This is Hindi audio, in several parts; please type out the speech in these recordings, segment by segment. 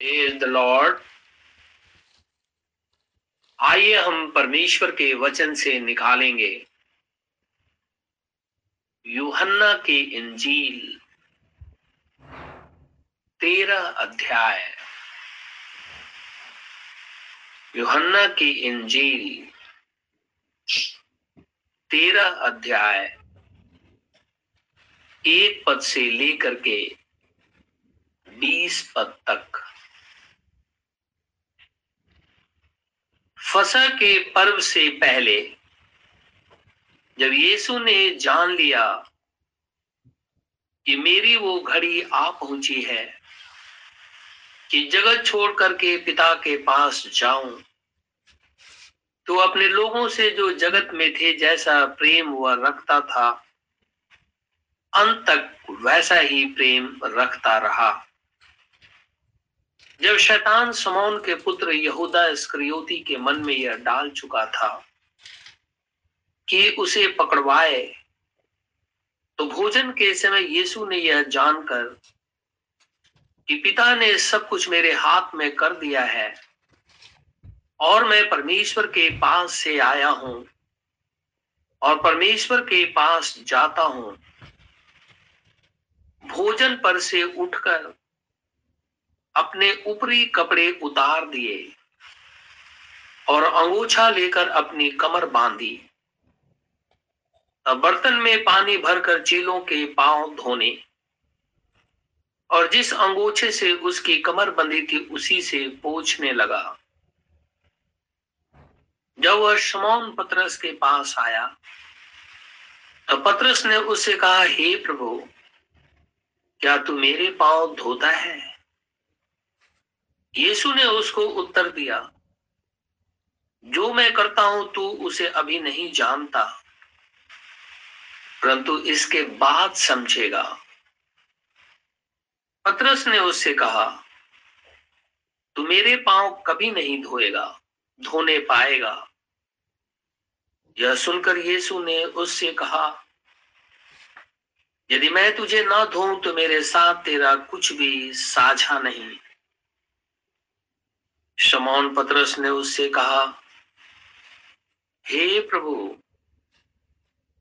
इज़ द लॉर्ड आइए हम परमेश्वर के वचन से निकालेंगे। यूहन्ना की इंजील तेरह अध्याय। यूहन्ना की इंजील तेरह अध्याय। एक पद से लेकर के बीस पद तक। फसा के पर्व से पहले जब यीशु ने जान लिया कि मेरी वो घड़ी आ पहुँची है कि जगत छोड़ करके पिता के पास जाऊँ तो अपने लोगों से जो जगत में थे जैसा प्रेम वह रखता था, अंत तक वैसा ही प्रेम रखता रहा। जब शैतान समौन के पुत्र यहूदा स्क्रियोती के मन में यह डाल चुका था कि उसे पकड़वाए तो भोजन के समय यीशु ने यह जानकर कि पिता ने सब कुछ मेरे हाथ में कर दिया है और मैं परमेश्वर के पास से आया हूँ और परमेश्वर के पास जाता हूँ। भोजन पर से उठकर अपने ऊपरी कपड़े उतार दिए और अंगूछा लेकर अपनी कमर बांधी। बर्तन में पानी भरकर चीलों के पाँव धोने और जिस अंगूछे से उसकी कमर बंधी थी, उसी से पोछने लगा। जब वह शमौन पत्रस के पास आया तो पत्रस ने उससे कहा, हे प्रभु, क्या तू मेरे पाँव धोता है? यीशु ने उसको उत्तर दिया, जो मैं करता हूँ, तू उसे अभी नहीं जानता, परंतु इसके बाद समझेगा। पत्रस ने उससे कहा, तू मेरे पाँव कभी नहीं धोएगा, धोने पाएगा। यह सुनकर यीशु ने उससे कहा, यदि मैं तुझे ना धोऊं तो मेरे साथ तेरा कुछ भी साझा नहीं। शमौन पत्रस ने उससे कहा, हे प्रभु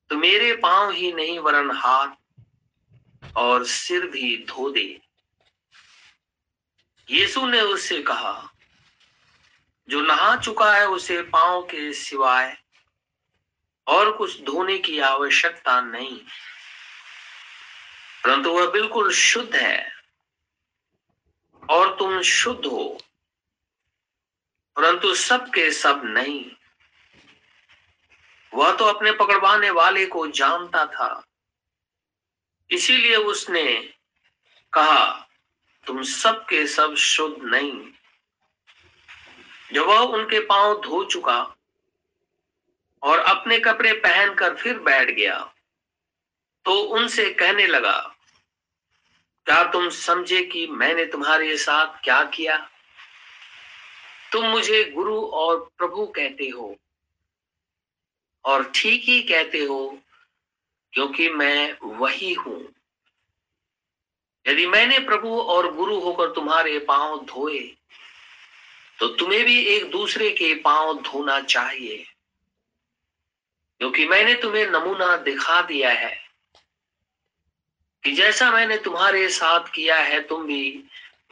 तो मेरे पाँव ही नहीं वरन हाथ और सिर भी धो दे। यीशु ने उससे कहा, जो नहा चुका है उसे पाँव के सिवाय और कुछ धोने की आवश्यकता नहीं, परंतु वह बिल्कुल शुद्ध है और तुम शुद्ध हो। परंतु सब के सब नहीं। वह तो अपने पकड़वाने वाले को जानता था। इसीलिए उसने कहा, तुम सब के सब शुद्ध नहीं। जब वह उनके पाँव धो चुका और अपने कपड़े पहनकर फिर बैठ गया तो उनसे कहने लगा, क्या तुम समझे कि मैंने तुम्हारे साथ क्या किया? तुम मुझे गुरु और प्रभु कहते हो और ठीक ही कहते हो क्योंकि मैं वही हूँ। यदि मैंने प्रभु और गुरु होकर तुम्हारे पाँव धोए तो तुम्हें भी एक दूसरे के पाँव धोना चाहिए, क्योंकि मैंने तुम्हें नमूना दिखा दिया है कि जैसा मैंने तुम्हारे साथ किया है, तुम भी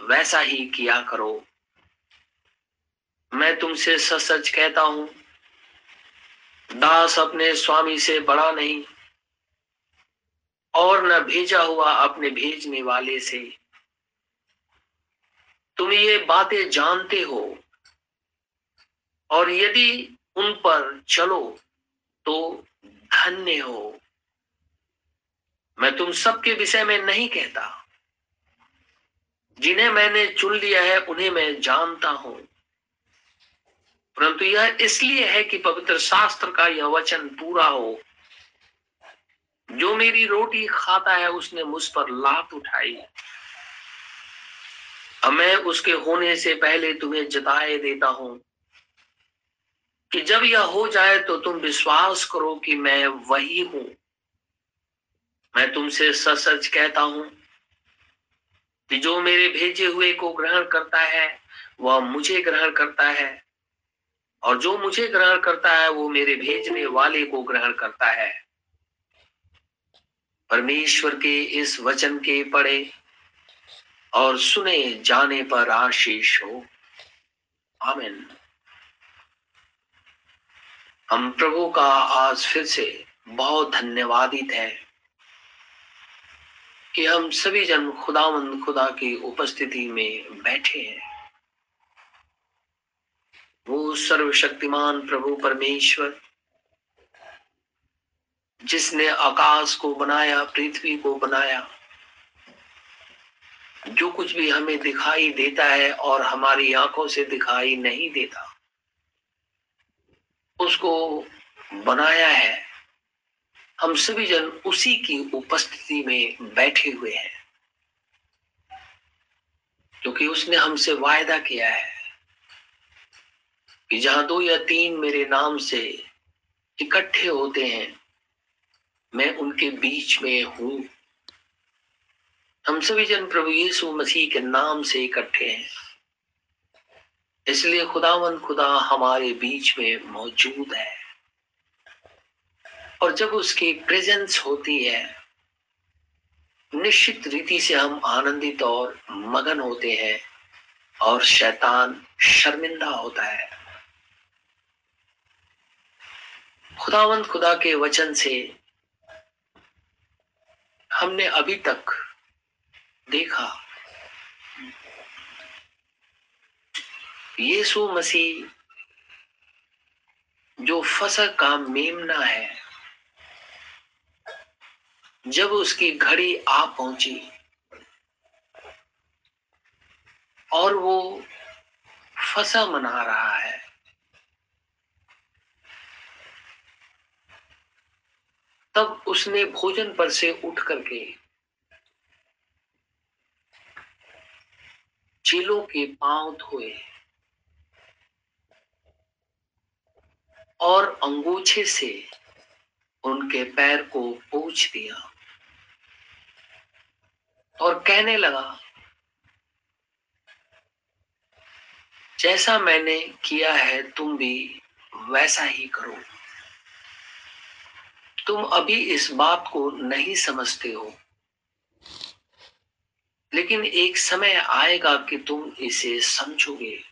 वैसा ही किया करो। मैं तुमसे सच सच कहता हूँ, दास अपने स्वामी से बड़ा नहीं, और न भेजा हुआ अपने भेजने वाले से। तुम ये बातें जानते हो, और यदि उन पर चलो तो धन्य हो। मैं तुम सबके विषय में नहीं कहता। जिन्हें मैंने चुन लिया है, उन्हें मैं जानता हूँ। परंतु यह इसलिए है कि पवित्र शास्त्र का यह वचन पूरा हो। जो मेरी रोटी खाता है, उसने मुझ पर लात उठाई। मैं उसके होने से पहले तुम्हें जताए देता हूँ कि जब यह हो जाए तो तुम विश्वास करो कि मैं वही हूँ। मैं तुमसे सच सच कहता हूँ कि जो मेरे भेजे हुए को ग्रहण करता है, वह मुझे ग्रहण करता है। और जो मुझे ग्रहण करता है, वो मेरे भेजने वाले को ग्रहण करता है। परमेश्वर के इस वचन के पढ़े और सुने जाने पर आशीष हो। आमिन। हम प्रभु का आज फिर से बहुत धन्यवादित है कि हम सभी जन खुदावंद खुदा की उपस्थिति में बैठे हैं। वो सर्वशक्तिमान प्रभु परमेश्वर, जिसने आकाश को बनाया, पृथ्वी को बनाया, जो कुछ भी हमें दिखाई देता है और हमारी आँखों से दिखाई नहीं देता, उसको बनाया है। हम सभी जन उसी की उपस्थिति में बैठे हुए हैं, क्योंकि उसने हमसे वायदा किया है। कि जहाँ दो या तीन मेरे नाम से इकट्ठे होते हैं, मैं उनके बीच में हूँ। हम सभी जन प्रभु यीशु मसीह के नाम से इकट्ठे हैं। इसलिए खुदावन खुदा हमारे बीच में मौजूद है। और जब उसकी प्रेजेंस होती है, निश्चित रीति से हम आनंदित और मगन होते हैं और शैतान शर्मिंदा होता है। खुदावंत खुदा के वचन से हमने अभी तक देखा। यीशु मसीह जो फ़सल का मेमना है, जब उसकी घड़ी आ पहुँची और वो फसा मना रहा है तब उसने भोजन पर से उठ करके चेलों के पाँव धोए। और अंगूछे से उनके पैर को पूछ दिया और कहने लगा, जैसा मैंने किया है, तुम भी वैसा ही करो। तुम अभी इस बात को नहीं समझते हो। लेकिन एक समय आएगा कि तुम इसे समझोगे।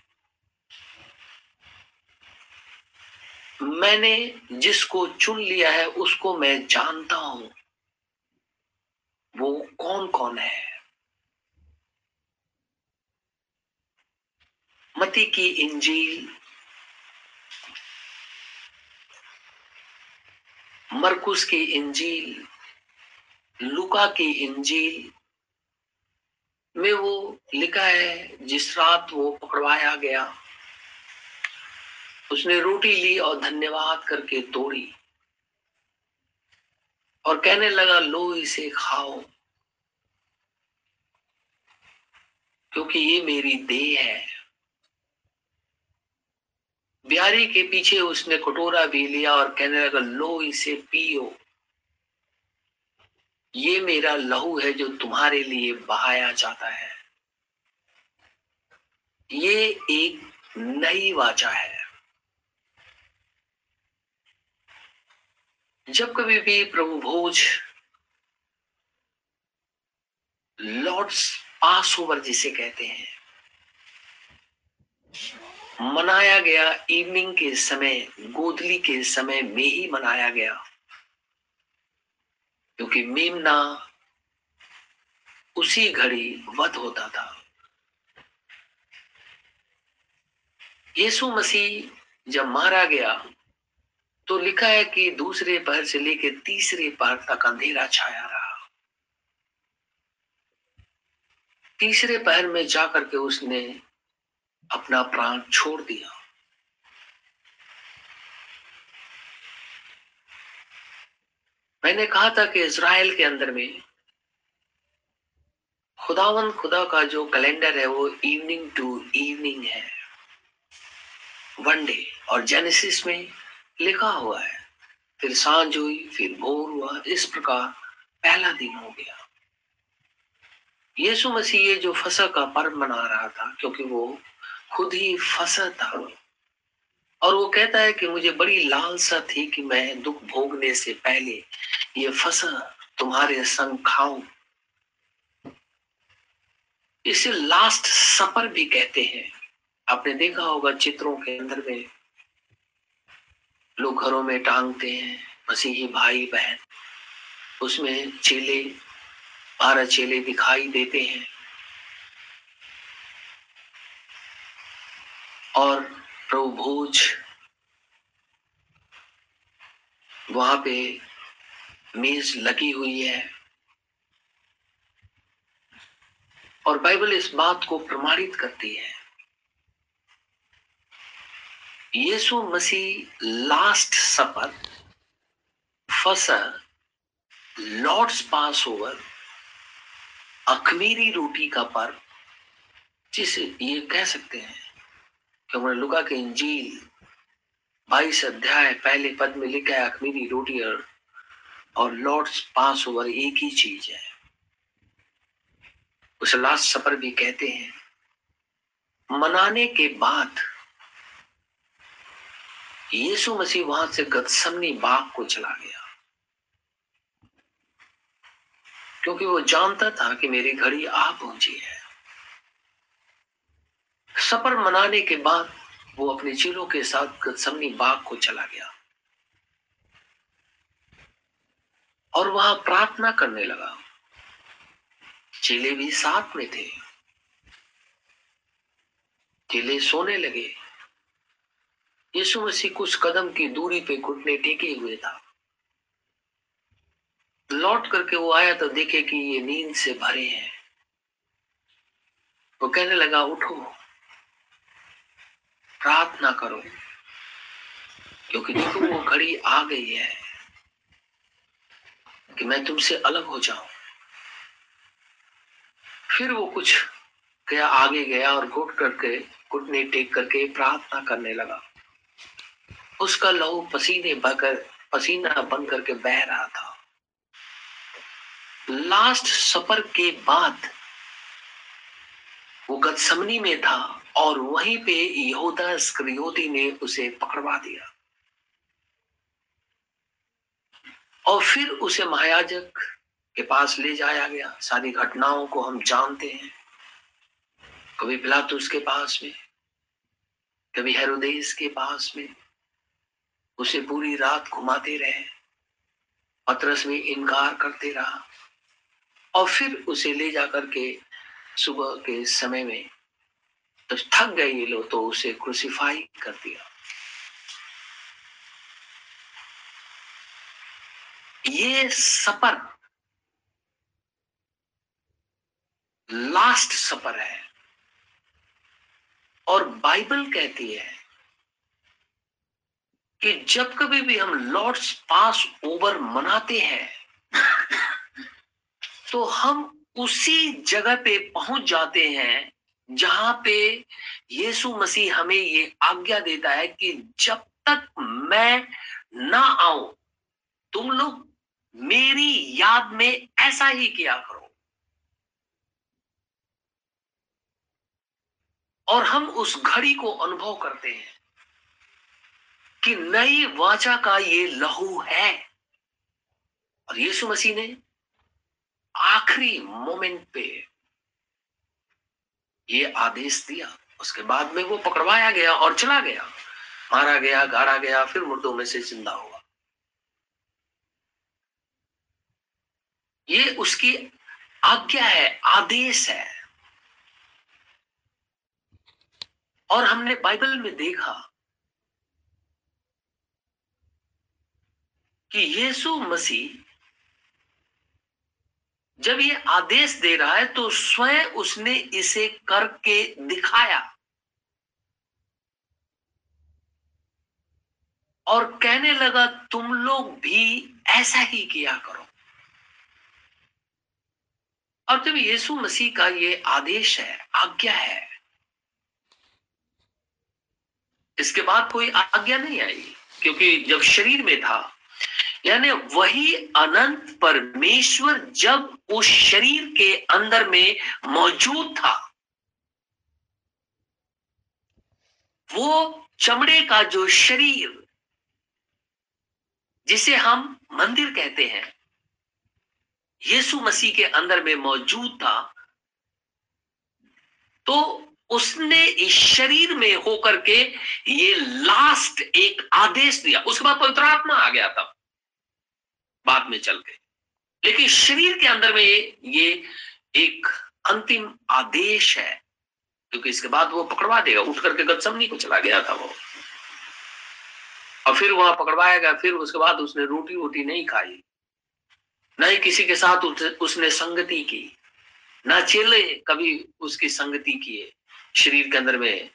मैंने जिसको चुन लिया है, उसको मैं जानता हूँ। वो कौन कौन है? मती की इंजील मरकुस की इंजील, लुका की इंजील में वो लिखा है, जिस रात वो पकड़वाया गया। उसने रोटी ली और धन्यवाद करके तोड़ी और कहने लगा, लो इसे खाओ, क्योंकि ये मेरी देह है। बिहारी के पीछे उसने कटोरा भी लिया और कहने लगा, लो इसे पियो। ये मेरा लहू है जो तुम्हारे लिए बहाया जाता है। ये एक नई वाचा है। जब कभी भी प्रभु भोज लॉर्ड्स पास ओवर जिसे कहते हैं मनाया गया इवनिंग के समय गोदली के समय में ही मनाया गया। क्योंकि मीमना उसी घड़ी वध होता था। यीशु मसीह जब मारा गया तो लिखा है कि दूसरे पहर से लेकर तीसरे पहर तक अंधेरा छाया रहा। तीसरे पहर में जाकर के उसने अपना प्राण छोड़ दिया। मैंने कहा था कि इसराइल के अंदर में खुदावन खुदा का जो कैलेंडर है, वो इवनिंग टू इवनिंग है। वन डे और जेनेसिस में लिखा हुआ है, फिर साँझ हुई, फिर भोर हुआ, इस प्रकार पहला दिन हो गया। यीशु मसीह जो फसह का पर्व मना रहा था, क्योंकि वो खुद ही फसह था और वो कहता है कि मुझे बड़ी लालसा थी कि मैं दुख भोगने से पहले ये फसह तुम्हारे संग खाऊं। इसे लास्ट सफ़र भी कहते हैं। आपने देखा होगा चित्रों के अंदर में, लोग घरों में टांगते हैं, मसीही भाई बहन उसमें चेले, बारह चेले दिखाई देते हैं। और प्रभु भोज वहाँ पे मेज लगी हुई है। और बाइबल इस बात को प्रमाणित करती है। यीशु मसीह लास्ट सपर फसर लॉर्ड्स पास ओवर अखमीरी रोटी का पर्व, जिसे ये कह सकते हैं। कि उन्होंने लुका के इंजील बाईस अध्याय पहले पद में लिखा है अखमीरी रोटी और, और लॉर्ड्स पास ओवर एक ही चीज़ है। उसे लास्ट सफ़र भी कहते हैं मनाने के बाद यीशु मसीह वहाँ से गतसमनी बाग को चला गया। क्योंकि वो जानता था कि मेरी घड़ी आ पहुँची है। सफ़र मनाने के बाद वो अपने चीलों के साथ गतसमनी बाग को चला गया। और वहाँ प्रार्थना करने लगा। चेले भी साथ में थे। चेले सोने लगे। यीशु मसीह कुछ कदम की दूरी पे घुटने टेके हुए था। लौट करके वो आया तो देखे कि ये नींद से भरे हैं। वो कहने लगा, उठो। प्रार्थना करो। क्योंकि देखो, वो घड़ी आ गई है कि मैं तुमसे अलग हो जाऊँ। फिर वो कुछ गया, आगे गया और घुट करके, घुटने टेक करके प्रार्थना करने लगा। उसका लहू पसीने बहकर, पसीना बन करके बह रहा था। लास्ट सफ़र के बाद वो गदसमनी में था। और वहीं पे यहूदा स्क्रियोती ने उसे पकड़वा दिया। और फिर उसे महायाजक के पास ले जाया गया। सारी घटनाओं को हम जानते हैं। कभी पिलातुस के पास में, कभी हेरोदेस के पास में, उसे पूरी रात घुमाते रहे, पत्रस में इनकार करते रहा। और फिर उसे ले जाकर के सुबह के समय में तो थक गए ये लोग तो उसे क्रूसिफाई कर दिया। ये सपर लास्ट सपर है। और बाइबल कहती है कि जब कभी भी हम लॉर्ड्स पास ओवर मनाते हैं तो हम उसी जगह पे पहुँच जाते हैं जहाँ पे यीशु मसीह हमें ये आज्ञा देता है कि जब तक मैं ना आऊँ, तुम लोग मेरी याद में ऐसा ही किया करो। और हम उस घड़ी को अनुभव करते हैं कि नई वाचा का ये लहू है। और यीशु मसीह ने आखिरी मोमेंट पे ये आदेश दिया। उसके बाद में वो पकड़वाया गया और चला गया। मारा गया, गाड़ा गया, फिर मुर्दों में से ज़िंदा हुआ। ये उसकी आज्ञा है, आदेश है। और हमने बाइबल में देखा कि यीशु मसीह जब ये आदेश दे रहा है तो स्वयं उसने इसे करके दिखाया। और कहने लगा, तुम लोग भी ऐसा ही किया करो। और जब यीशु मसीह का ये आदेश है, आज्ञा है, इसके बाद कोई आज्ञा नहीं आई, क्योंकि जब शरीर में था यानी वही अनंत परमेश्वर जब उस शरीर के अंदर में मौजूद था, वो चमड़े का जो शरीर, जिसे हम मंदिर कहते हैं, यीशु मसीह के अंदर में मौजूद था तो उसने इस शरीर में होकर के ये लास्ट एक आदेश दिया। उसके बाद पवित्र आत्मा आ गया था। बाद में चल गए लेकिन शरीर के अंदर में ये एक अंतिम आदेश है, क्योंकि इसके बाद वो पकड़वा देगा। उठ करके गतसमनी को चला गया था वो। और फिर वहाँ पकड़वाया गया। फिर उसके बाद उसने रोटी वोटी नहीं खाई। न ही किसी के साथ उसने संगति की। ना चेले कभी उसकी संगति किए शरीर के अंदर में,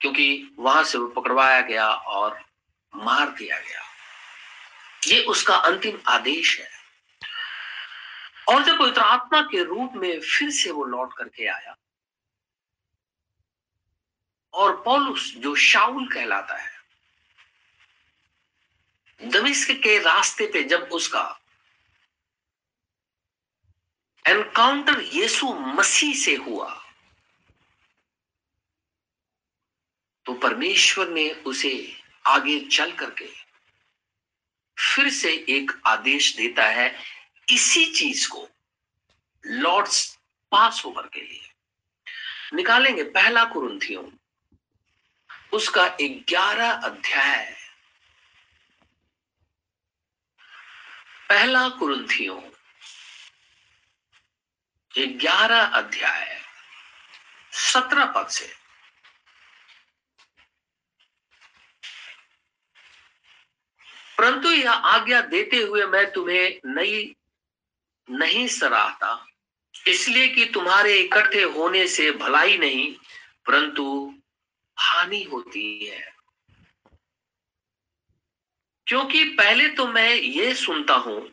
क्योंकि वहाँ से वो पकड़वाया गया और मार दिया गया। ये उसका अंतिम आदेश है। और जब पवित्र आत्मा के रूप में फिर से वो लौट करके आया, और पौलुस, जो शाउल कहलाता है, दमिश्क के रास्ते पे जब उसका एनकाउंटर यीशु मसीह से हुआ तो परमेश्वर ने उसे आगे चल करके फिर से एक आदेश देता है इसी चीज़ को लॉर्ड्स पास ओवर के लिए। निकालेंगे पहला कुरुंथियों उसका ग्यारह अध्याय। पहला कुरुंथियों ग्यारह अध्याय। सत्रह पद से। परंतु यह आज्ञा देते हुए मैं तुम्हें नई, नहीं सराहता। इसलिए कि तुम्हारे इकट्ठे होने से भलाई नहीं, परंतु हानि होती है। क्योंकि पहले तो मैं ये सुनता हूँ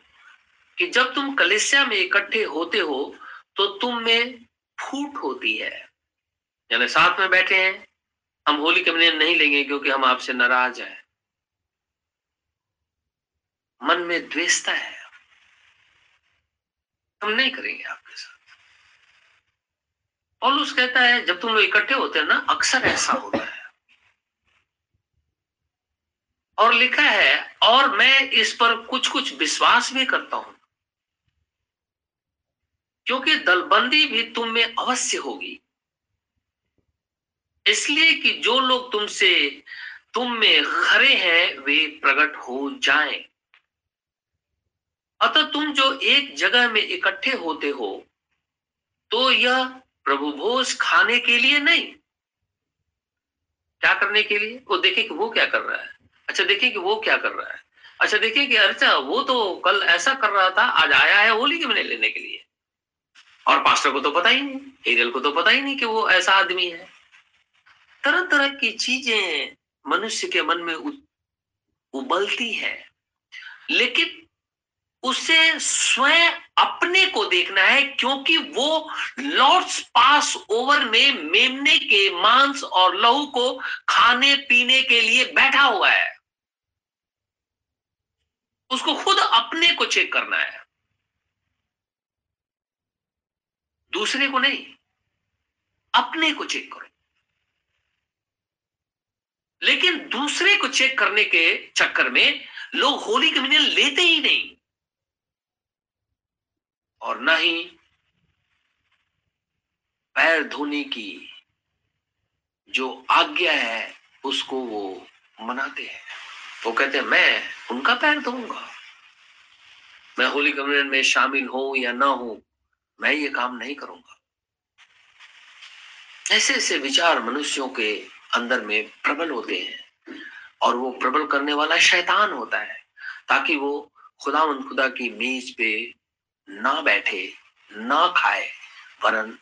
कि जब तुम कलिसिया में इकट्ठे होते हो तो तुम में फूट होती है। यानी साथ में बैठे हैं, हम होली कम्युनियन नहीं लेंगे क्योंकि हम आपसे नाराज़ हैं। मन में द्वेषता है। हम नहीं करेंगे आपके साथ। पॉलुस कहता है, जब तुम लोग इकट्ठे होते हैं ना, अक्सर ऐसा होता है। और लिखा है, और मैं इस पर कुछ कुछ विश्वास भी करता हूँ। क्योंकि दलबंदी भी तुम में अवश्य होगी। इसलिए कि जो लोग तुमसे, तुम में खरे हैं, वे प्रकट हो जाएँ। अतः तुम जो एक जगह में इकट्ठे होते हो तो यह प्रभु भोज खाने के लिए नहीं। क्या करने के लिए? वो देखे कि वो क्या कर रहा है। अच्छा देखिए कि वो क्या कर रहा है। अच्छा देखिए कि अच्छा वो तो कल ऐसा कर रहा था, आज आया है होली के महीने लेने के लिए। और पास्टर को तो पता ही नहीं एरियल को तो पता ही नहीं कि वो ऐसा आदमी है। तरह तरह की चीज़ें मनुष्य के मन में उबलती है। लेकिन उसे स्वयं अपने को देखना है, क्योंकि वो लॉर्ड्स पास ओवर में मेमने के मांस और लहू को खाने पीने के लिए बैठा हुआ है। उसको खुद अपने को चेक करना है। दूसरे को नहीं, अपने को चेक करो। लेकिन दूसरे को चेक करने के चक्कर में लोग होली कम्युनियन लेते ही नहीं। और न ही पैर धोने की जो आज्ञा है, उसको वो मनाते हैं। वो कहते हैं, मैं उनका पैर धोऊँगा। मैं होली कम्युनियन में शामिल हूँ या ना हो मैं ये काम नहीं करूँगा। ऐसे ऐसे विचार मनुष्यों के अंदर में प्रबल होते हैं। और वो प्रबल करने वाला शैतान होता है, ताकि वो खुदा खुदा की मेज पे ना बैठे, ना खाए, वरन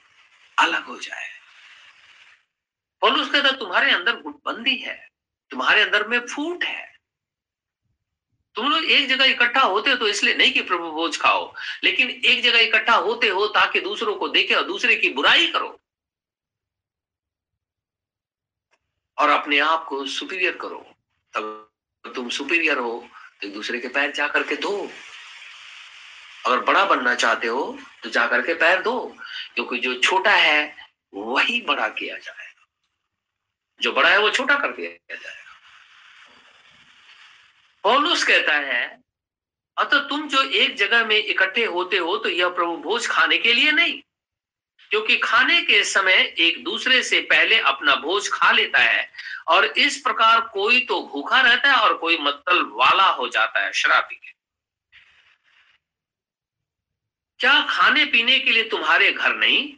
अलग हो जाए। पौलुस कहता तुम्हारे अंदर गुटबंदी है, तुम्हारे अंदर में फूट है। तुम लोग एक जगह इकट्ठा होते हो तो इसलिए नहीं कि प्रभु भोज खाओ, लेकिन एक जगह इकट्ठा होते हो ताकि दूसरों को देखे और दूसरे की बुराई करो। और अपने आप को सुपीरियर करो। तब तुम सुपीरियर हो तो एक दूसरे के पैर जा करके धो। अगर बड़ा बनना चाहते हो तो जाकर के पैर दो क्योंकि जो छोटा है, वही बड़ा किया जाएगा। जो बड़ा है, वो छोटा कर दिया जाएगा। पौलुस कहता है, अतः तुम जो एक जगह में इकट्ठे होते हो तो यह प्रभु भोज खाने के लिए नहीं, क्योंकि खाने के समय एक दूसरे से पहले अपना भोज खा लेता है, और इस प्रकार कोई तो भूखा रहता है और कोई मतल वाला हो जाता है, शराबी क्या खाने पीने के लिए तुम्हारे घर नहीं?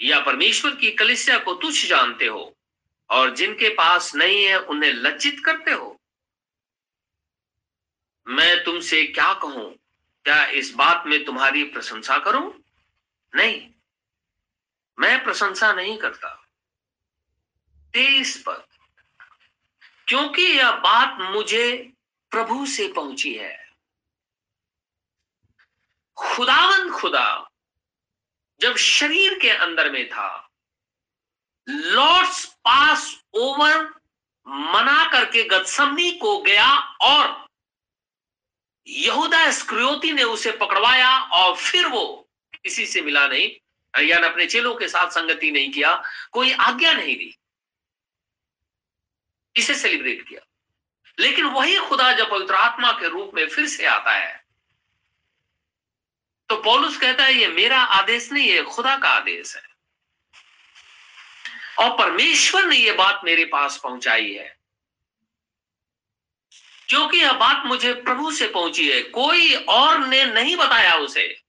या परमेश्वर की कलिसिया को तुच्छ जानते हो और जिनके पास नहीं है, उन्हें लज्जित करते हो? मैं तुमसे क्या कहूँ? क्या इस बात में तुम्हारी प्रशंसा करूँ? नहीं, मैं प्रशंसा नहीं करता। तेईस पद। क्योंकि यह बात मुझे प्रभु से पहुँची है। खुदावन खुदा, जब शरीर के अंदर में था, लॉर्ड्स पास ओवर मना करके गदसमनी को गया और यहूदा स्क्रियोती ने उसे पकड़वाया और फिर वो किसी से मिला नहीं। या अपने चेलों के साथ संगति नहीं किया, कोई आज्ञा नहीं दी। इसे सेलिब्रेट किया। लेकिन वही खुदा जब पवित्र आत्मा के रूप में फिर से आता है तो पौलुस कहता है, ये मेरा आदेश नहीं है, खुदा का आदेश है। और परमेश्वर ने यह बात मेरे पास पहुंचाई है। क्योंकि यह बात मुझे प्रभु से पहुँची है, कोई और ने नहीं बताया उसे।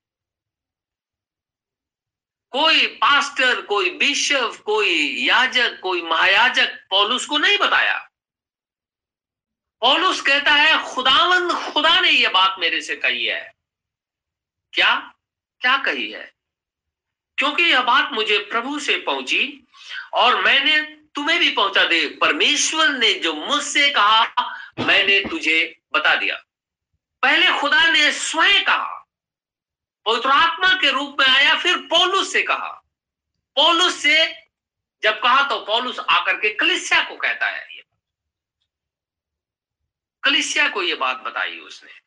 कोई पास्टर, कोई बिशप, कोई याजक, कोई महायाजक पौलुस को नहीं बताया। पौलुस कहता है, खुदावंद, खुदा ने यह बात मेरे से कही है। क्या? क्या कही है? क्योंकि यह बात मुझे प्रभु से पहुँची और मैंने तुम्हें भी पहुँचा दे। परमेश्वर ने जो मुझसे कहा, मैंने तुझे बता दिया। पहले खुदा ने स्वयं कहा, पवित्र आत्मा के रूप में आया, फिर पौलुस से कहा। पौलुस से जब कहा तो पौलुस आकर के कलिसिया को कहता है। कलिसिया को यह बात बताई उसने।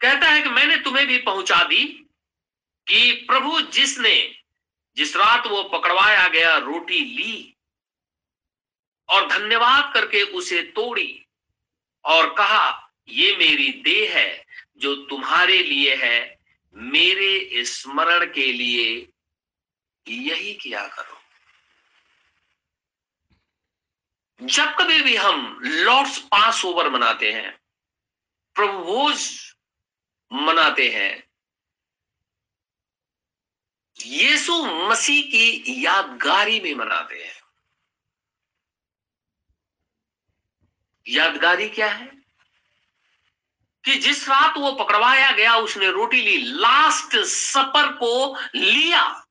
कहता है कि मैंने तुम्हें भी पहुँचा दी कि प्रभु जिसने जिस रात वो पकड़वाया गया रोटी ली और धन्यवाद करके उसे तोड़ी और कहा, ये मेरी देह है जो तुम्हारे लिए है। मेरे स्मरण के लिए यही किया करो। जब कभी भी हम लॉर्ड्स पास ओवर मनाते हैं प्रभुज मनाते हैं। यीशु मसीह की यादगारी में मनाते हैं। यादगारी क्या है? कि जिस रात वो पकड़वाया गया, उसने रोटी ली, लास्ट सपर को लिया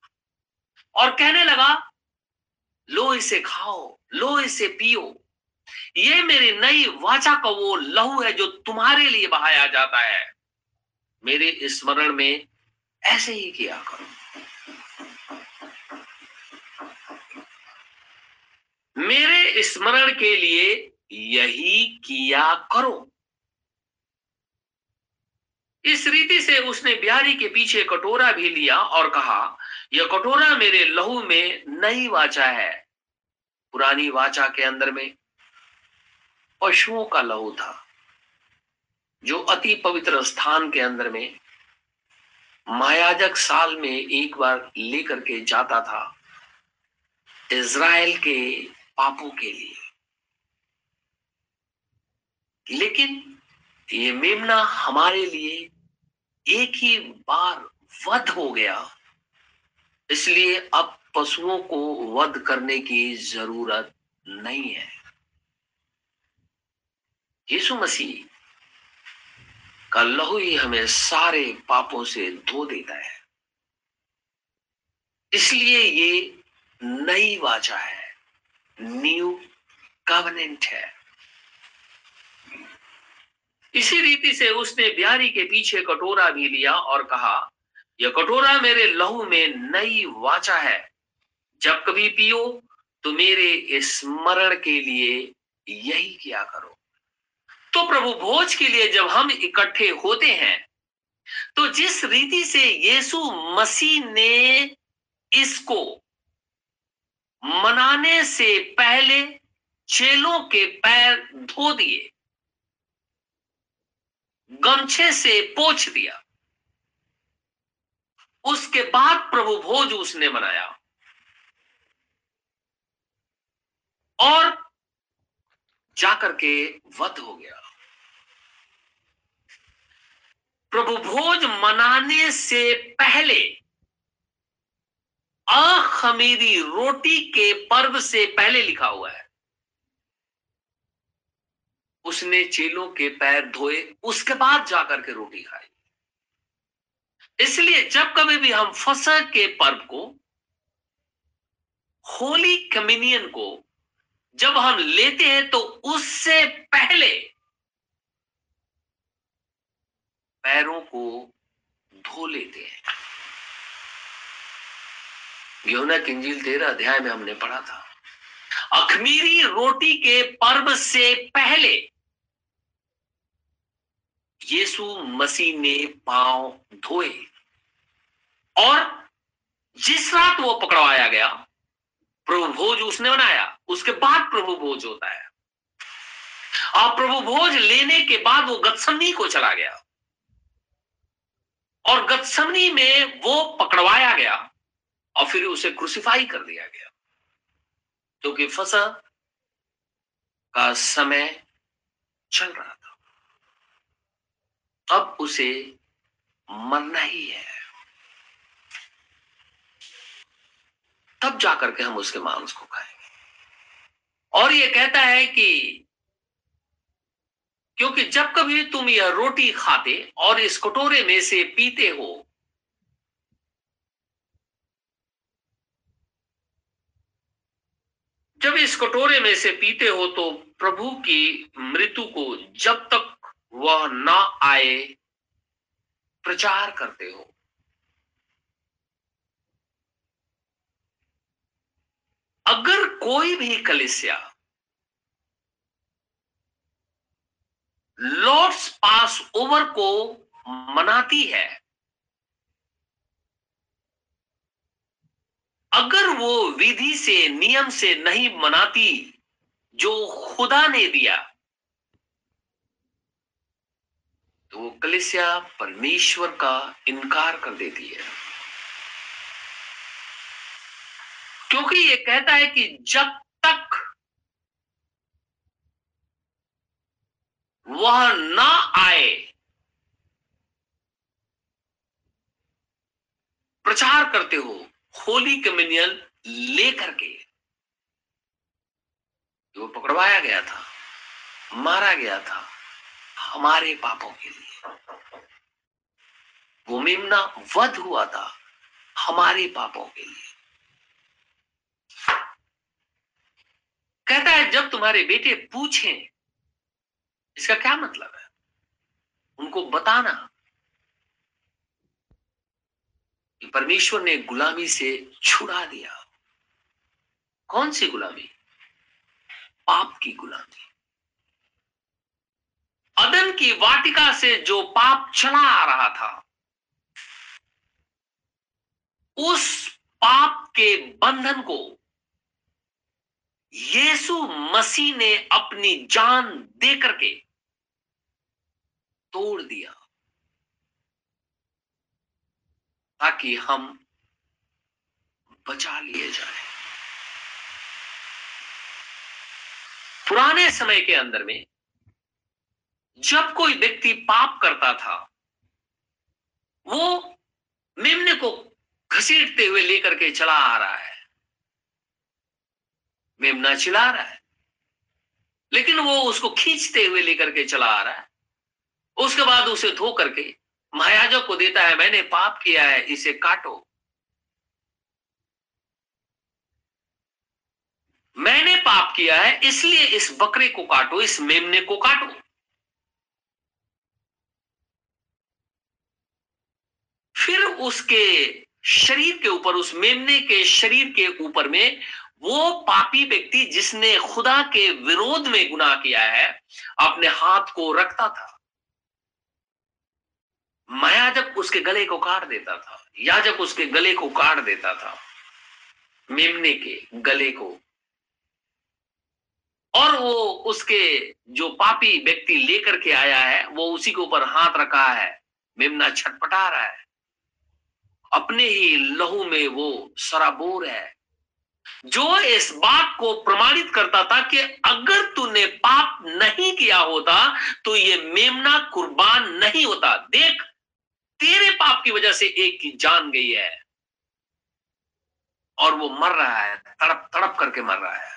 और कहने लगा, लो इसे खाओ, लो इसे पियो। ये मेरी नई वाचा का वो लहू है जो तुम्हारे लिए बहाया जाता है। मेरे स्मरण में ऐसे ही किया करो। मेरे स्मरण के लिए यही किया करो। इस रीति से उसने बिहारी के पीछे कटोरा भी लिया और कहा, यह कटोरा मेरे लहू में नई वाचा है, पुरानी वाचा के अंदर में पशुओं का लहू था। जो अति पवित्र स्थान के अंदर में मायाजक साल में एक बार लेकर के जाता था इज़राइल के पापों के लिए। लेकिन ये मेमना हमारे लिए एक ही बार वध हो गया। इसलिए अब पशुओं को वध करने की ज़रूरत नहीं है। यीशु मसीह का लहू ही हमें सारे पापों से धो देता है। इसलिए ये नई वाचा है। न्यू कवनेंट है। इसी रीति से उसने बिहारी के पीछे कटोरा भी लिया और कहा, यह कटोरा मेरे लहू में नई वाचा है। जब कभी पियो तो मेरे स्मरण के लिए यही किया करो। तो प्रभु भोज के लिए जब हम इकट्ठे होते हैं तो जिस रीति से यीशु मसीह ने इसको मनाने से पहले चेलों के पैर धो दिए, गमछे से पोछ दिया, उसके बाद प्रभु भोज उसने मनाया। और जाकर के वध हो गया। प्रभु भोज मनाने से पहले अखमीरी रोटी के पर्व से पहले लिखा हुआ है। उसने चेलों के पैर धोए, उसके बाद जाकर के रोटी खाई। इसलिए जब कभी भी हम फसह के पर्व को, होली कम्युनियन को जब हम लेते हैं तो उससे पहले पैरों को धो लेते हैं। यमुना किंजिल तेरह अध्याय में हमने पढ़ा था। अखमीरी रोटी के पर्व से पहले यीशु मसीह ने पाँव धोए और जिस रात वो पकड़वाया गया, प्रभु भोज उसने बनाया, उसके बाद प्रभु भोज होता है। और प्रभु भोज लेने के बाद वो गत्समनी को चला गया। और गत्समनी में वो पकड़वाया गया और फिर उसे क्रूसिफाई कर दिया गया। क्योंकि तो फसा का समय चल रहा था। अब उसे मरना ही है। तब जाकर के हम उसके मांस को खाएँगे। और ये कहता है कि क्योंकि जब कभी तुम यह रोटी खाते और इस कटोरे में से पीते हो, जब इस कटोरे में से पीते हो तो प्रभु की मृत्यु को जब तक वह ना आए, प्रचार करते हो। अगर कोई भी कलिसिया लॉर्ड्स पास ओवर को मनाती है। अगर वो विधि से, नियम से नहीं मनाती, जो खुदा ने दिया तो वो कलिसिया परमेश्वर का इनकार कर देती है। क्योंकि ये कहता है कि जब तक वह ना आए। प्रचार करते हो, होली कम्युनियन लेकर के। वो पकड़वाया गया था? मारा गया था हमारे पापों के लिए। वो मेमना वध हुआ था हमारे पापों के लिए। कहता है, जब तुम्हारे बेटे पूछें इसका क्या मतलब है? उनको बताना। कि परमेश्वर ने गुलामी से छुड़ा दिया। कौन सी गुलामी? पाप की गुलामी। अदन की वाटिका से जो पाप चला आ रहा था, उस पाप के बंधन को यीशु मसीह ने अपनी जान दे करके तोड़ दिया। ताकि हम बचा लिए जाए। पुराने समय के अंदर में जब कोई व्यक्ति पाप करता था, वो मेमने को घसीटते हुए लेकर के चला आ रहा है। मेमना चिल्ला रहा है। लेकिन वो उसको खींचते हुए लेकर के चला आ रहा है। उसके बाद उसे धो करके महायाजक को देता है, मैंने पाप किया है, इसे काटो। मैंने पाप किया है, इसलिए इस बकरे को काटो, इस मेमने को काटो। फिर उसके शरीर के ऊपर, उस मेमने के शरीर के ऊपर में वो पापी व्यक्ति जिसने खुदा के विरोध में गुनाह किया है, अपने हाथ को रखता था। महायाजक उसके गले को काट देता था याजक उसके गले को काट देता था, मेमने के गले को, और वो उसके जो पापी व्यक्ति लेकर के आया है, वो उसी के ऊपर हाथ रखा है, मेमना छटपटा रहा है। अपने ही लहू में वो सराबोर है। जो इस बात को प्रमाणित करता था कि अगर तूने पाप नहीं किया होता तो ये मेमना कुर्बान नहीं होता। देख तेरे पाप की वजह से एक की जान गई है। और वो मर रहा है तड़प तड़प करके मर रहा है।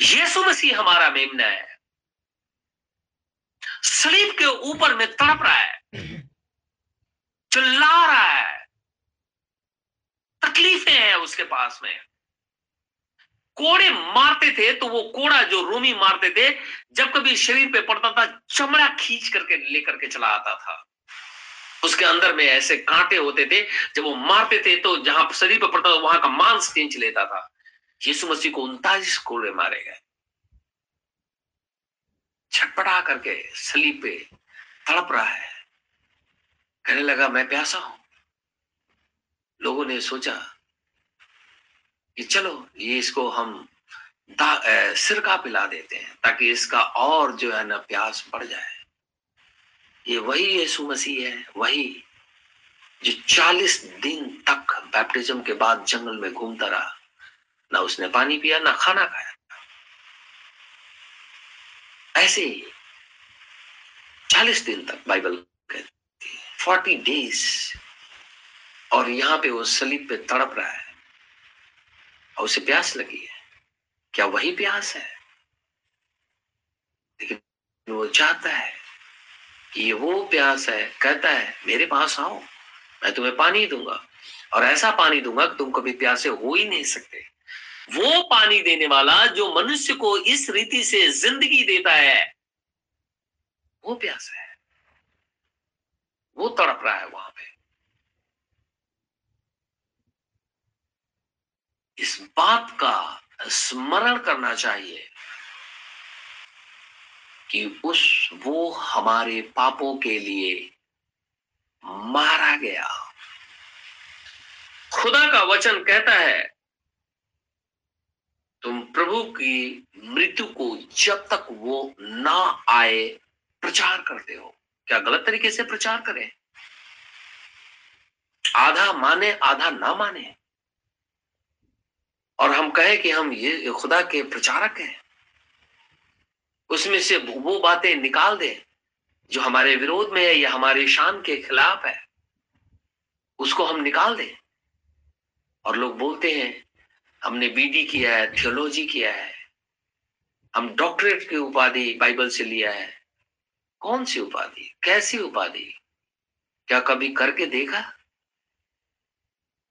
यीशु मसीह हमारा मेमना है। सलीब के ऊपर में तड़प रहा है। चिल्ला रहा है तकलीफें हैं उसके पास में। कोड़े मारते थे तो वो कोड़ा जो रोमी मारते थे, जब कभी शरीर पे पड़ता था, चमड़ा खींच करके लेकर के चला आता था। उसके अंदर में ऐसे कांटे होते थे, जब वो मारते थे तो जहाँ शरीर पे पड़ता था, वहाँ का मांस खींच लेता था। यीशु मसीह को उनतालीस कोड़े मारे गए। छटपटा करके सलीब पे तड़प रहा है। कहने लगा, मैं प्यासा हूँ। लोगों ने सोचा कि चलो, ये इसको हम सिरका पिला देते हैं, ताकि इसका और जो है ना प्यास बढ़ जाए। ये वही यीशु मसीह है, वही जो चालीस दिन तक बैप्टिज्म के बाद जंगल में घूमता रहा। ना उसने पानी पिया, ना खाना खाया। ऐसे ही चालीस दिन तक बाइबल कहती है, फोर्टी डेज़। और यहाँ पे वो सलीब पे तड़प रहा है। और उसे प्यास लगी है। क्या वही प्यास है? लेकिन वो चाहता है ये वो प्यास है, कहता है, मेरे पास आओ, मैं तुम्हें पानी दूँगा। और ऐसा पानी दूँगा कि तुम कभी प्यासे हो ही नहीं सकते। वो पानी देने वाला जो मनुष्य को इस रीति से ज़िंदगी देता है, वो प्यास है। वो तड़प रहा है वहाँ पे। इस बात का स्मरण करना चाहिए कि उस वो हमारे पापों के लिए मारा गया। खुदा का वचन कहता है, तुम प्रभु की मृत्यु को जब तक वो ना आए, प्रचार करते हो। क्या गलत तरीके से प्रचार करें? आधा माने, आधा ना माने। और हम कहें कि हम ये खुदा के प्रचारक हैं। उसमें से वो बातें निकाल दे जो हमारे विरोध में है या हमारे शान के खिलाफ है। उसको हम निकाल दें। और लोग बोलते हैं, हमने बीडी किया है थियोलॉजी किया है। हम डॉक्टरेट की उपाधि बाइबल से लिया है। कौन सी उपाधि? कैसी उपाधि? क्या कभी करके देखा?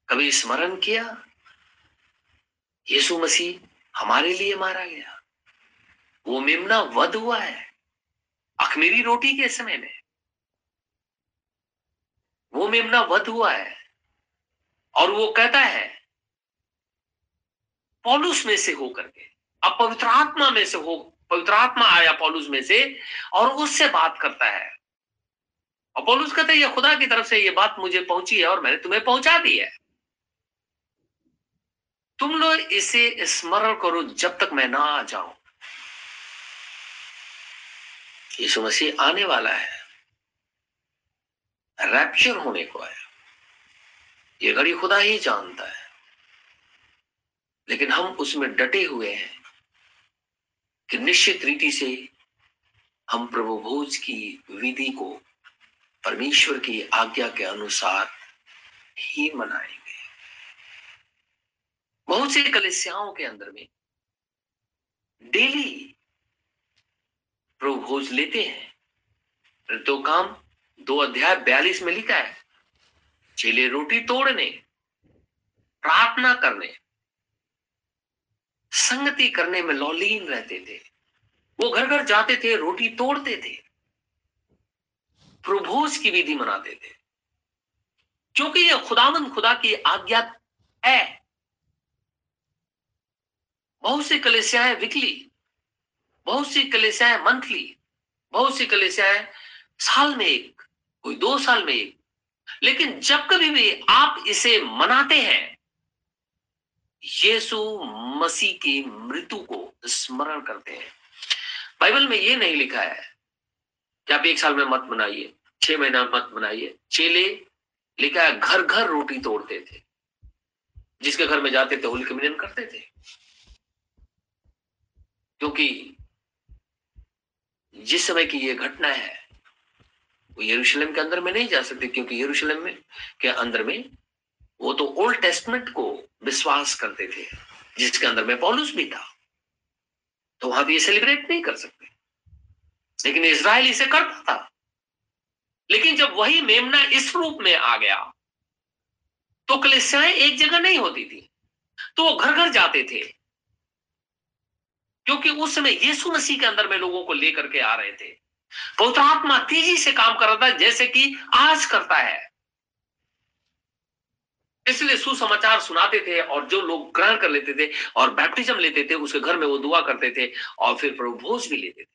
कभी स्मरण किया? यीशु मसीह हमारे लिए मारा गया। वो मेमना वध हुआ है, अखमेरी रोटी के समय में। वो मेमना वध हुआ है, और वो कहता है, पॉलुस में से होकर के अब पवित्र आत्मा में से हो, पवित्र आत्मा आया पॉलुस में से, और उससे बात करता है। और पॉलुस कहते ये खुदा की तरफ़ से ये बात मुझे पहुँची है और मैंने तुम्हें पहुँचा दी है। तुम लोग इसे स्मरण करो जब तक मैं ना आ जाऊँ। यीशु मसीह आने वाला है। रैप्चर होने को है ये घड़ी खुदा ही जानता है। लेकिन हम उसमें डटे हुए हैं कि निश्चित रीति से हम प्रभु भोज की विधि को परमेश्वर की आज्ञा के अनुसार ही मनाएँगे। बहुत से कलिसियाओं के अंदर में डेली प्रभु भोज लेते हैं। तो काम दो अध्याय बयालीस में लिखा है, चेले रोटी तोड़ने, प्रार्थना करने, संगति करने में लौलीन रहते थे। वो घर घर जाते थे, रोटी तोड़ते थे, प्रभोज की विधि मनाते थे। क्योंकि ये खुदामंद खुदा की आज्ञा है बहुत सी कलेसियाएँ वीकली बहुत सी कलेसियाएँ मंथली बहुत सी कलेसियाएँ साल में एक, कोई दो साल में एक। लेकिन जब कभी भी आप इसे मनाते हैं, यीशु मसीह की मृत्यु को स्मरण करते हैं। बाइबल में ये नहीं लिखा है कि आप एक साल में मत मनाइए, छह महीना मत मनाइए। चेले लिखा है घर घर रोटी तोड़ते थे। जिसके घर में जाते थे, होली कमिलन करते थे। क्योंकि जिस समय की यह घटना है, वो यरूशलेम के अंदर में नहीं जा सकते, क्योंकि यरूशलेम में, के अंदर में, वो तो ओल्ड टेस्टमेंट को विश्वास करते थे, जिसके अंदर में पॉलुस भी था। तो वहाँ भी ये सेलिब्रेट नहीं कर सकते। लेकिन इसराइल इसे करता था। लेकिन जब वही मेमना इस रूप में आ गया तो कलिसियाएँ एक जगह नहीं होती थी। तो वो घर घर जाते थे। क्योंकि उस समय यीशु मसीह के अंदर में लोगों को लेकर के आ रहे थे। पवित्र आत्मा तेज़ी से काम कर रहा था, जैसे कि आज करता है। इसलिए सुसमाचार सुनाते थे और जो लोग ग्रहण कर लेते थे और बैप्टिज्म लेते थे, उसके घर में वो दुआ करते थे और फिर प्रभु भोज भी लेते थे।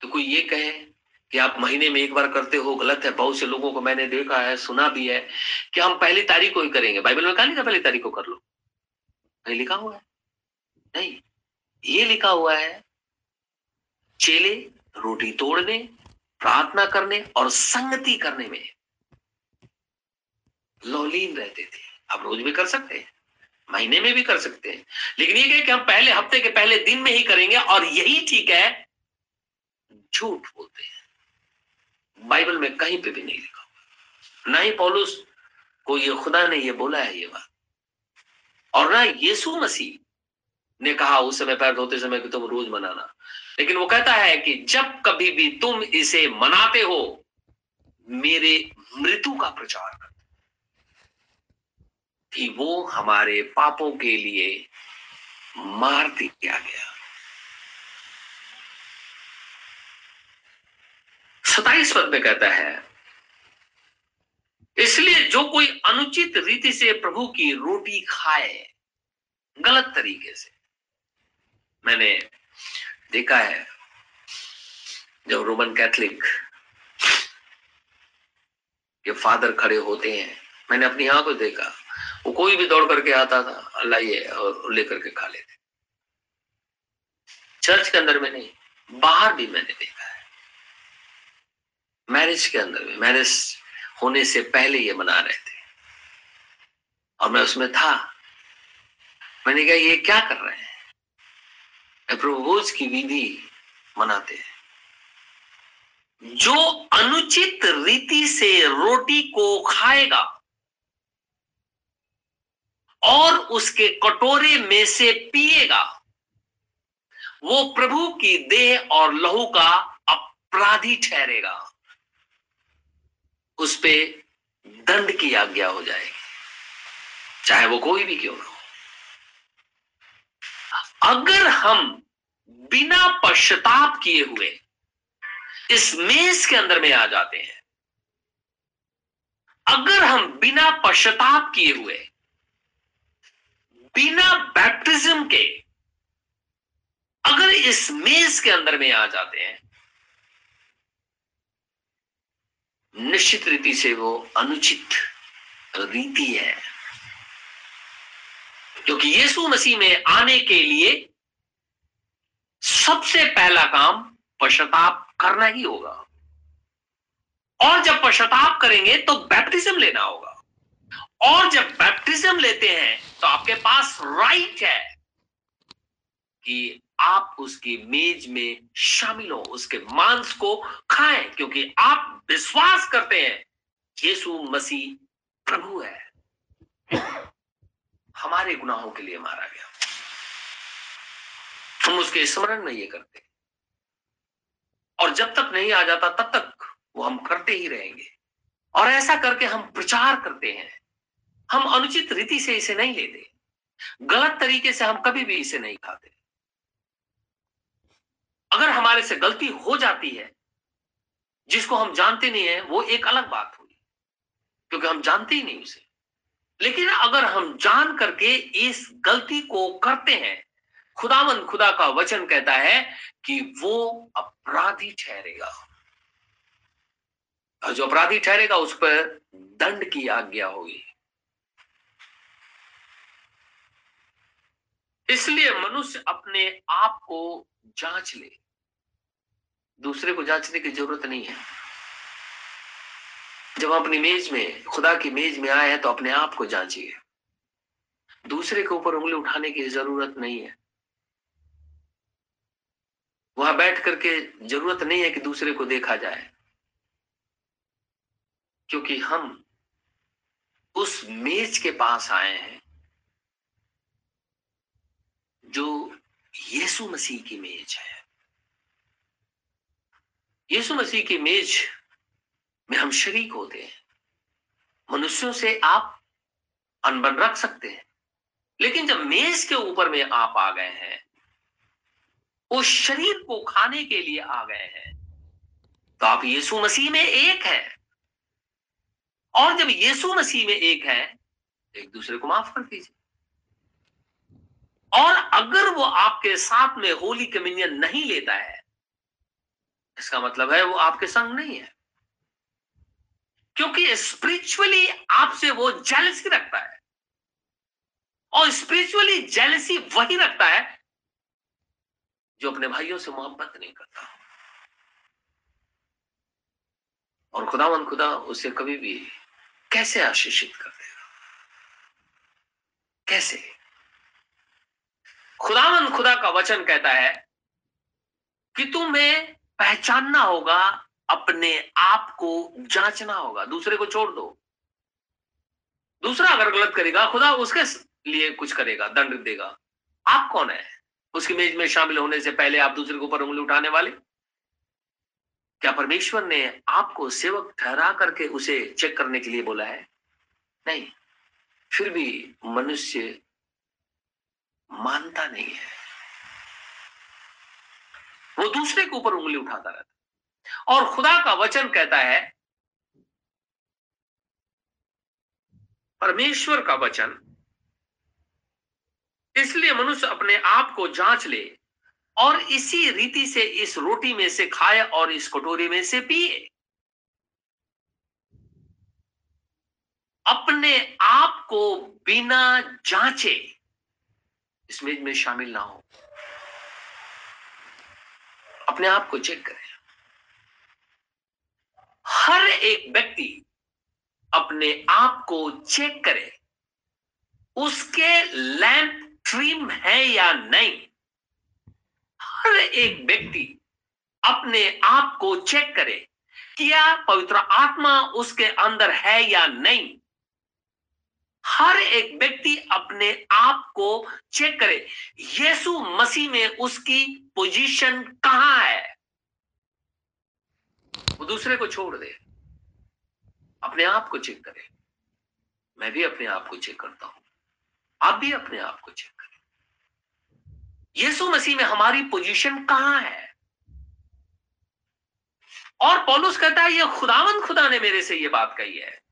तो कोई ये कहे कि आप महीने में एक बार करते हो, गलत है, बहुत से लोगों को मैंने देखा है, सुना भी है कि हम पहली तारीख को ही करेंगे। बाइबल में कहा लिखा पहली तारीख को कर लो? नहीं लिखा हुआ है? नहीं, ये लिखा हुआ है, चेले रोटी तोड़ने, प्रार्थना करने और संगति करने में लौलीन रहते थे। आप रोज भी कर सकते हैं, महीने में भी कर सकते हैं। लेकिन ये कि हम पहले, हफ़्ते के पहले दिन में ही करेंगे और यही ठीक है, झूठ बोलते हैं। बाइबल में कहीं पे भी नहीं लिखा हुआ। ना ही पौलुस को ये खुदा ने ये बोला है, ये बात। और ना यीशु मसीह ने कहा उस समय पैर धोते समय कि तुम रोज मनाना। लेकिन वो कहता है कि जब कभी भी तुम इसे मनाते हो, मेरे मृत्यु का प्रचार कर कि वो हमारे पापों के लिए मार दिया गया। सताइस पद में कहता है इसलिए जो कोई अनुचित रीति से प्रभु की रोटी खाए, गलत तरीके से। मैंने देखा है, जब रोमन कैथलिक के फादर खड़े होते हैं, मैंने अपनी आँखों देखा, वो कोई भी दौड़ करके आता था, अल्लाह ये और लेकर के खा लेते। चर्च के अंदर में नहीं, बाहर भी मैंने देखा है। मैरिज के अंदर में, मैरिज होने से पहले ये मना रहे थे। और मैं उसमें था। मैंने कहा, ये क्या कर रहे हैं? प्रभोज की विधि मनाते हैं। जो अनुचित रीति से रोटी को खाएगा और उसके कटोरे में से पिएगा, वो प्रभु की देह और लहू का अपराधी ठहरेगा। उस पे दंड की आज्ञा हो जाएगी। चाहे वो कोई भी क्यों ना हो। अगर हम बिना पश्चाताप किए हुए इस मेज के अंदर में आ जाते हैं, अगर हम बिना पश्चाताप किए हुए, बिना बैप्टिज्म के, अगर इस मेज के अंदर में आ जाते हैं निश्चित रीति से वो अनुचित रीति है। क्योंकि यीशु मसीह में आने के लिए सबसे पहला काम पश्चाताप करना ही होगा। और जब पश्चाताप करेंगे तो बैप्टिज्म लेना होगा। और जब बैप्टिज्म लेते हैं तो आपके पास राइट है कि आप उसकी मेज में शामिल हो, उसके मांस को खाएँ, क्योंकि आप विश्वास करते हैं, यीशु मसीह प्रभु है। हमारे गुनाहों के लिए मारा गया। हम उसके स्मरण में ये करते। और जब तक नहीं आ जाता, तब तक वो हम करते ही रहेंगे। और ऐसा करके हम प्रचार करते हैं। हम अनुचित रीति से इसे नहीं लेते। गलत तरीके से हम कभी भी इसे नहीं खाते। अगर हमारे से गलती हो जाती है, जिसको हम जानते नहीं है, वो एक अलग बात हुई क्योंकि हम जानते ही नहीं उसे। लेकिन अगर हम जान करके इस गलती को करते हैं, खुदावन खुदा का वचन कहता है कि वो अपराधी ठहरेगा। और जो अपराधी ठहरेगा, उस पर दंड की आज्ञा होगी। इसलिए मनुष्य अपने आप को जाँच ले। दूसरे को जांचने की ज़रूरत नहीं है। जब हम अपनी मेज में, खुदा की मेज में आए हैं तो अपने आप को जांचिए। दूसरे के ऊपर उंगली उठाने की ज़रूरत नहीं है। वहाँ बैठ करके ज़रूरत नहीं है कि दूसरे को देखा जाए। क्योंकि हम उस मेज के पास आए हैं, जो यीशु मसीह की मेज है। यीशु मसीह की मेज में हम शरीक होते हैं। मनुष्यों से आप अनबन रख सकते हैं। लेकिन जब मेज के ऊपर में आप आ गए हैं उस शरीर को खाने के लिए आ गए हैं तो आप यीशु मसीह में एक है। और जब यीशु मसीह में एक है, एक दूसरे को माफ़ कर दीजिए। और अगर वो आपके साथ में होली कम्युनियन नहीं लेता है, इसका मतलब है वो आपके संग नहीं है। क्योंकि स्पिरिचुअली आपसे वो जेलसी रखता है। और स्पिरिचुअली जेलसी वही रखता है जो अपने भाइयों से मोहब्बत नहीं करता। और खुदा खुदावन खुदा उसे कभी भी कैसे आशीषित कर देगा? कैसे? खुदावन खुदा का वचन कहता है कि तुम्हें पहचानना होगा, अपने आप को जांचना होगा। दूसरे को छोड़ दो। दूसरा अगर गलत करेगा, खुदा उसके लिए कुछ करेगा, दंड देगा। आप कौन है? उसकी मेज में शामिल होने से पहले आप दूसरे के ऊपर उंगली उठाने वाले? क्या परमेश्वर ने आपको सेवक ठहरा करके उसे चेक करने के लिए बोला है? नहीं। फिर भी मनुष्य मानता नहीं है। वो दूसरे के ऊपर उंगली उठाता रहता और खुदा का वचन कहता है, परमेश्वर का वचन, इसलिए मनुष्य अपने आप को जाँच ले और इसी रीति से इस रोटी में से खाए और इस कटोरी में से पिए। अपने आप को बिना जांचे इस में शामिल ना हो। अपने आप को चेक करें। हर एक व्यक्ति अपने आप को चेक करे, उसके लैंप ट्रीम है या नहीं। हर एक व्यक्ति अपने आप को चेक करे, क्या पवित्र आत्मा उसके अंदर है या नहीं। हर एक व्यक्ति अपने आप को चेक करे, यीशु मसीह में उसकी पोजीशन कहाँ है? वो दूसरे को छोड़ दे, अपने आप को चेक करे। मैं भी अपने आप को चेक करता हूँ, आप भी अपने आप को चेक करें। यीशु मसीह में हमारी पोजीशन कहाँ है? और पौलुस कहता है ये खुदावन खुदा ने मेरे से ये बात कही है।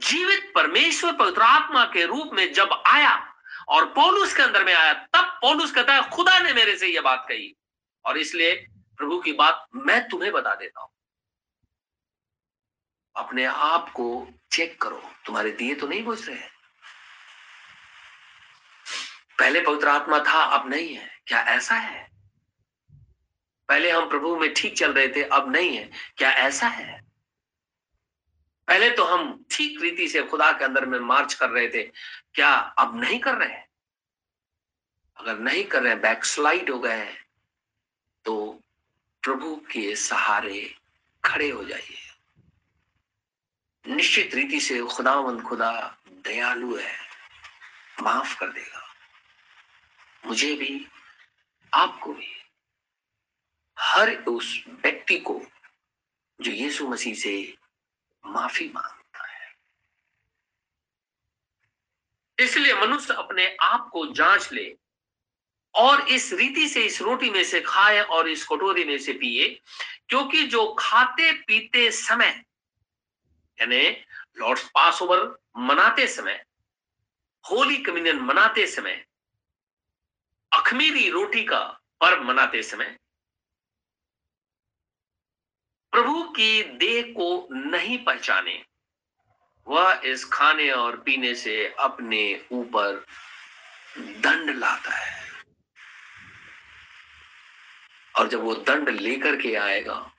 जीवित परमेश्वर पवित्र आत्मा के रूप में जब आया और पौलुस के अंदर में आया, तब पौलुस कहता है, खुदा ने मेरे से यह बात कही। और इसलिए प्रभु की बात मैं तुम्हें बता देता हूँ। अपने आप को चेक करो, तुम्हारे दिए तो नहीं बुझ रहे हैं। पहले पवित्र आत्मा था, अब नहीं है। क्या ऐसा है? पहले हम प्रभु में ठीक चल रहे थे, अब नहीं है। क्या ऐसा है? पहले तो हम ठीक रीति से खुदा के अंदर में मार्च कर रहे थे, क्या अब नहीं कर रहे हैं? अगर नहीं कर रहे हैं बैकस्लाइड हो गए हैं तो प्रभु के सहारे खड़े हो जाइए। निश्चित रीति से खुदावंद खुदा दयालु है, माफ़ कर देगा। मुझे भी, आपको भी, हर उस व्यक्ति को जो यीशु मसीह से माफ़ी माँगता है। इसलिए मनुष्य अपने आप को जाँच ले और इस रीति से, इस रोटी में से खाए और इस कटोरी में से पिए, क्योंकि जो खाते पीते समय, यानी लॉर्ड्स पास ओवर मनाते समय, होली कम्युनियन मनाते समय, अखमीरी रोटी का पर्व मनाते समय प्रभु की देह को नहीं पहचाने। वह इस खाने और पीने से अपने ऊपर दंड लाता है। और जब वो दंड लेकर के आएगा,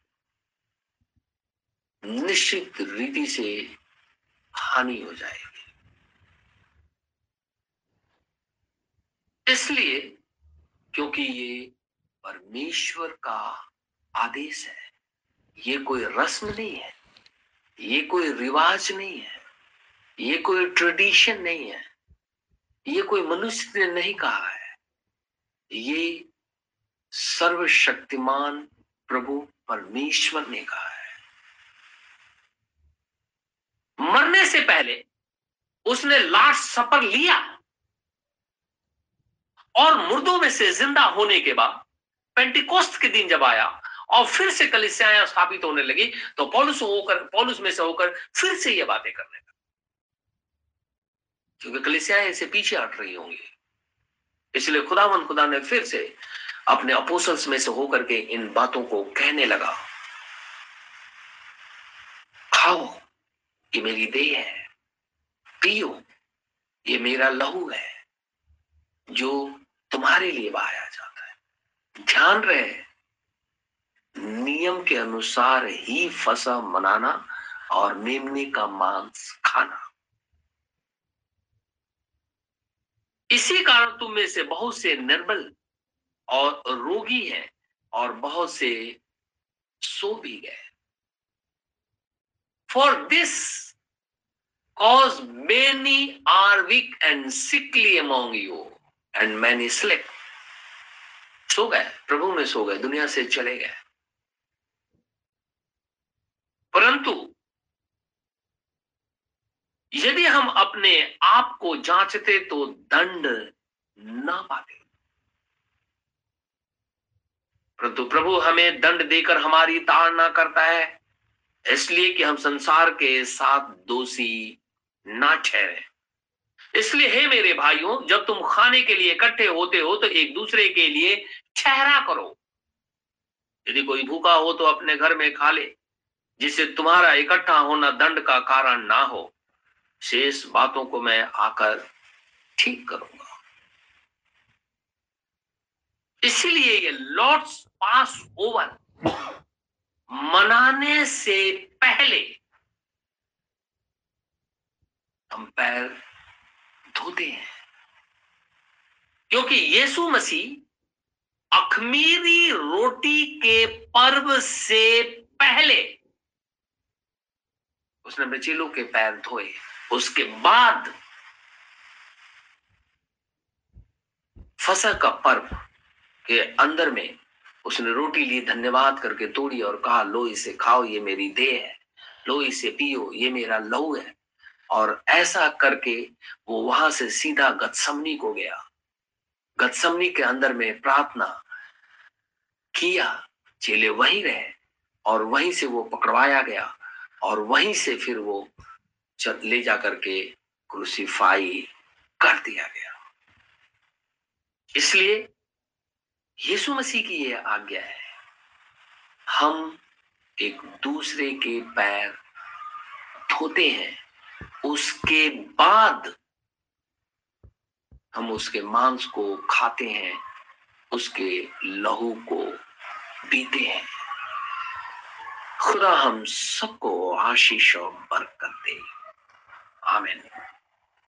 निश्चित रीति से हानि हो जाएगी। इसलिए क्योंकि ये परमेश्वर का आदेश है। ये कोई रस्म नहीं है, ये कोई रिवाज नहीं है, ये कोई ट्रेडिशन नहीं है, ये कोई मनुष्य ने नहीं कहा है। ये सर्वशक्तिमान प्रभु परमेश्वर ने कहा है। मरने से पहले उसने लास्ट सपर लिया और मुर्दों में से ज़िंदा होने के बाद पेंटिकोस्त के दिन जब आया और फिर से कलिसियाएँ स्थापित होने लगी तो पॉलुस होकर पॉलुस में से होकर फिर से ये बातें करने लगा। क्योंकि कलिसियाएँ इसे पीछे हट रही होंगी। इसलिए खुदावन खुदा ने फिर से अपने अपोसल्स में से होकर के इन बातों को कहने लगा। खाओ, ये मेरी देह है। पियो, ये मेरा लहू है, जो तुम्हारे लिए बहाया जाता है। ध्यान रहे नियम के अनुसार ही फसा मनाना और मेमने का मांस खाना। इसी कारण तुम में से बहुत से निर्बल और रोगी हैं और बहुत से सो भी गए। For this cause many are weak and sickly among you and many sleep सो गए, प्रभु में सो गए, दुनिया से चले गए। परंतु यदि हम अपने आप को जांचते तो दंड ना पाते। परंतु प्रभु हमें दंड देकर हमारी ताड़ना करता है, इसलिए कि हम संसार के साथ दोषी ना ठहरे। इसलिए हे मेरे भाइयों, जब तुम खाने के लिए इकट्ठे होते हो तो एक दूसरे के लिए ठहरा करो। यदि कोई भूखा हो तो अपने घर में खा ले। जिससे तुम्हारा इकट्ठा होना दंड का कारण ना हो, शेष बातों को मैं आकर ठीक करूँगा। इसीलिए ये लॉर्ड्स पास ओवर मनाने से पहले हम पैर धोते हैं। क्योंकि यीशु मसीह अखमीरी रोटी के पर्व से पहले उसने बचेलों के पैर धोए। उसके बाद फ़सल का पर्व के अंदर में उसने रोटी ली, धन्यवाद करके तोड़ी और कहा, लो इसे खाओ, ये मेरी देह है। लो इसे पियो, ये मेरा लहू है। और ऐसा करके वो वहाँ से सीधा गतसमनी को गया। गतसमनी के अंदर में प्रार्थना किया, चेले वहीं रहे और वहीं से वो पकड़वाया गया। और वहीं से फिर वो ले जा करके क्रूसीफाई कर दिया गया। इसलिए यीशु मसीह की यह आज्ञा है, हम एक दूसरे के पैर धोते हैं, उसके बाद हम उसके मांस को खाते हैं, उसके लहू को पीते हैं। खुदा हम सबको आशीष और बरकत दे। आमीन।